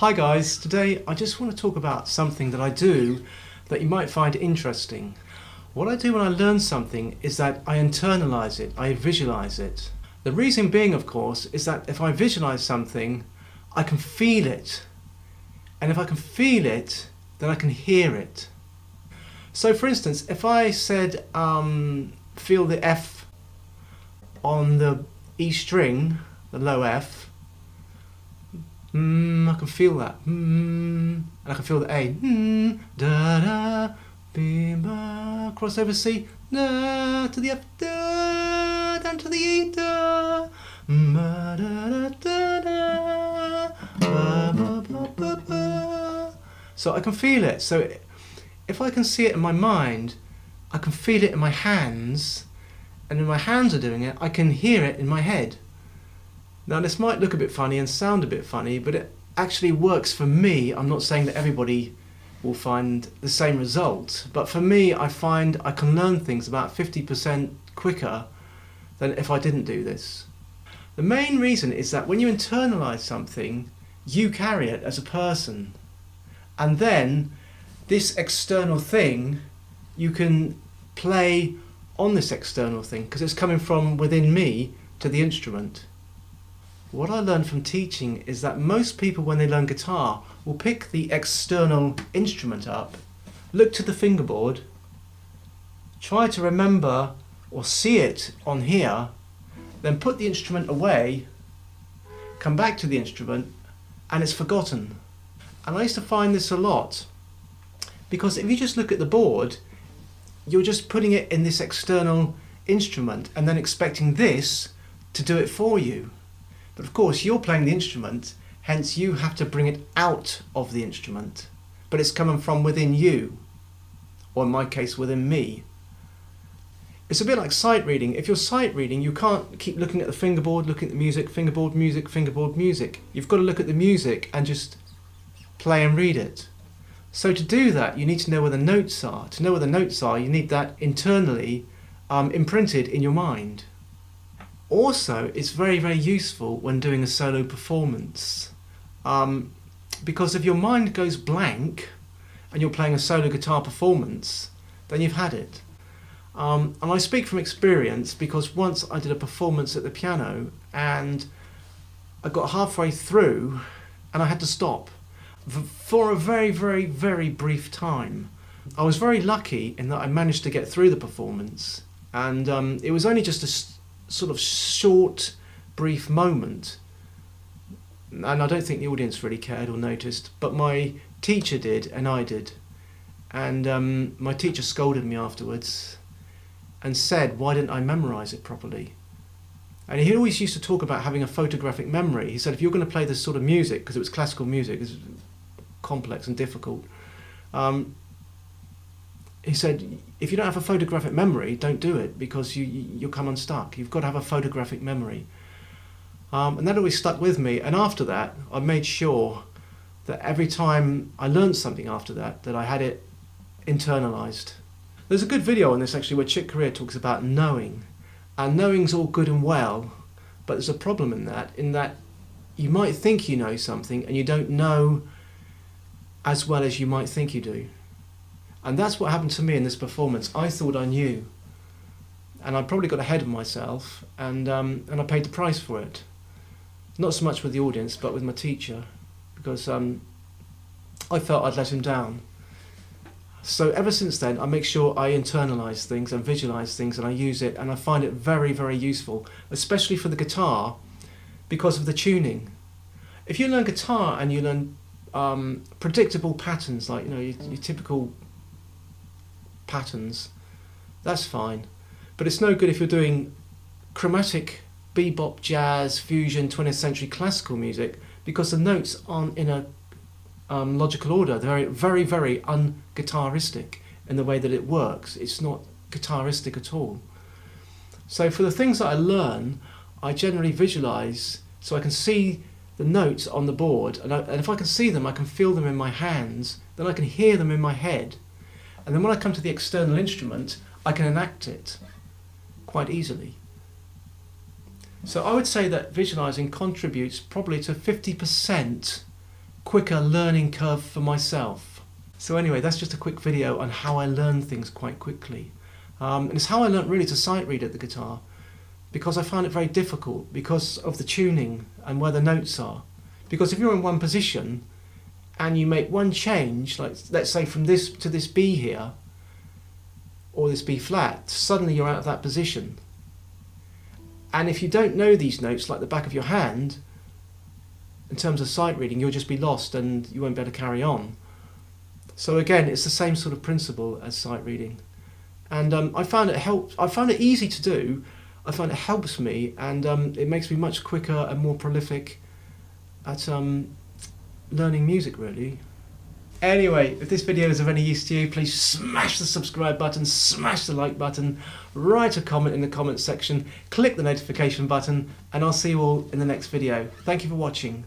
Hi guys, today I just want to talk about something that I do that you might find interesting. What I do when I learn something is that I internalize it, I visualize it. The reason being, of course, is that if I visualize something, I can feel it. And if I can feel it, then I can hear it. So, for instance, if I said, um, feel the F on the E string, the low F, Mm, I can feel that. Mm, and I can feel the A. Mm, da da, be ba, crossover C, da to the F, da, down to the E, da, ba, da, da, da, da, ba, ba, ba, ba, ba. So I can feel it. So if I can see it in my mind, I can feel it in my hands, and when my hands are doing it, I can hear it in my head. Now, this might look a bit funny and sound a bit funny, but it actually works for me. I'm not saying that everybody will find the same result, but for me, I find I can learn things about 50% quicker than if I didn't do this. The main reason is that when you internalize something, you carry it as a person. And then this external thing, you can play on this external thing because it's coming from within me to the instrument. What I learned from teaching is that most people, when they learn guitar, will pick the external instrument up, look to the fingerboard, try to remember or see it on here, then put the instrument away, come back to the instrument, and it's forgotten. And I used to find this a lot because if you just look at the board, you're just putting it in this external instrument and then expecting this to do it for you. But of course, you're playing the instrument, hence you have to bring it out of the instrument. But it's coming from within you, or in my case, within me. It's a bit like sight reading. If you're sight reading, you can't keep looking at the fingerboard, looking at the music, fingerboard, music, fingerboard, music. You've got to look at the music and just play and read it. So to do that, you need to know where the notes are. To know where the notes are, you need that internally um, imprinted in your mind. Also, it's very, very useful when doing a solo performance um, because if your mind goes blank and you're playing a solo guitar performance, then you've had it. Um, and I speak from experience because once I did a performance at the piano and I got halfway through and I had to stop for a very, very, very brief time. I was very lucky in that I managed to get through the performance, and um, it was only just a sort of short, brief moment. And I don't think the audience really cared or noticed, but my teacher did, and I did. And um, my teacher scolded me afterwards and said, Why didn't I memorize it properly? And he always used to talk about having a photographic memory. He said, If you're going to play this sort of music, because it was classical music, it's complex and difficult, um, he said, if you don't have a photographic memory, don't do it because you, you, will come unstuck. You've got to have a photographic memory. Um, and that always stuck with me. And after that, I made sure that every time I learned something after that, that I had it internalized. There's a good video on this actually where Chick Corea talks about knowing. And knowing's all good and well, but there's a problem in that, in that you might think you know something and you don't know as well as you might think you do. And that's what happened to me in this performance. I thought I knew. And I probably got ahead of myself, and, um, and I paid the price for it. Not so much with the audience, but with my teacher, because um, I felt I'd let him down. So ever since then, I make sure I internalize things and visualize things, and I use it, and I find it very, very useful, especially for the guitar, because of the tuning. If you learn guitar and you learn um, predictable patterns, like you know your, your typical patterns, that's fine. But it's no good if you're doing chromatic bebop, jazz, fusion, 20th century classical music because the notes aren't in a um, logical order. They're very, very, very unguitaristic in the way that it works. It's not guitaristic at all. So for the things that I learn, I generally visualize so I can see the notes on the board, and, I, and if I can see them, I can feel them in my hands, then I can hear them in my head. And then when I come to the external instrument, I can enact it quite easily. So I would say that visualizing contributes probably to 50% quicker learning curve for myself. So anyway, that's just a quick video on how I learn things quite quickly. Um, and it's how I learnt really to sight read at the guitar because I found it very difficult because of the tuning and where the notes are. Because if you're in one position and you make one change, like let's say from this to this B here, or this B flat, suddenly you're out of that position. And if you don't know these notes like the back of your hand, in terms of sight reading, you'll just be lost and you won't be able to carry on. So again, it's the same sort of principle as sight reading. And um, I found it helps. I found it easy to do. I find it helps me, and um, it makes me much quicker and more prolific at um, learning music. Really. Anyway, if this video is of any use to you, please smash the subscribe button, smash the like button, write a comment in the comments section, click the notification button, and I'll see you all in the next video. Thank you for watching.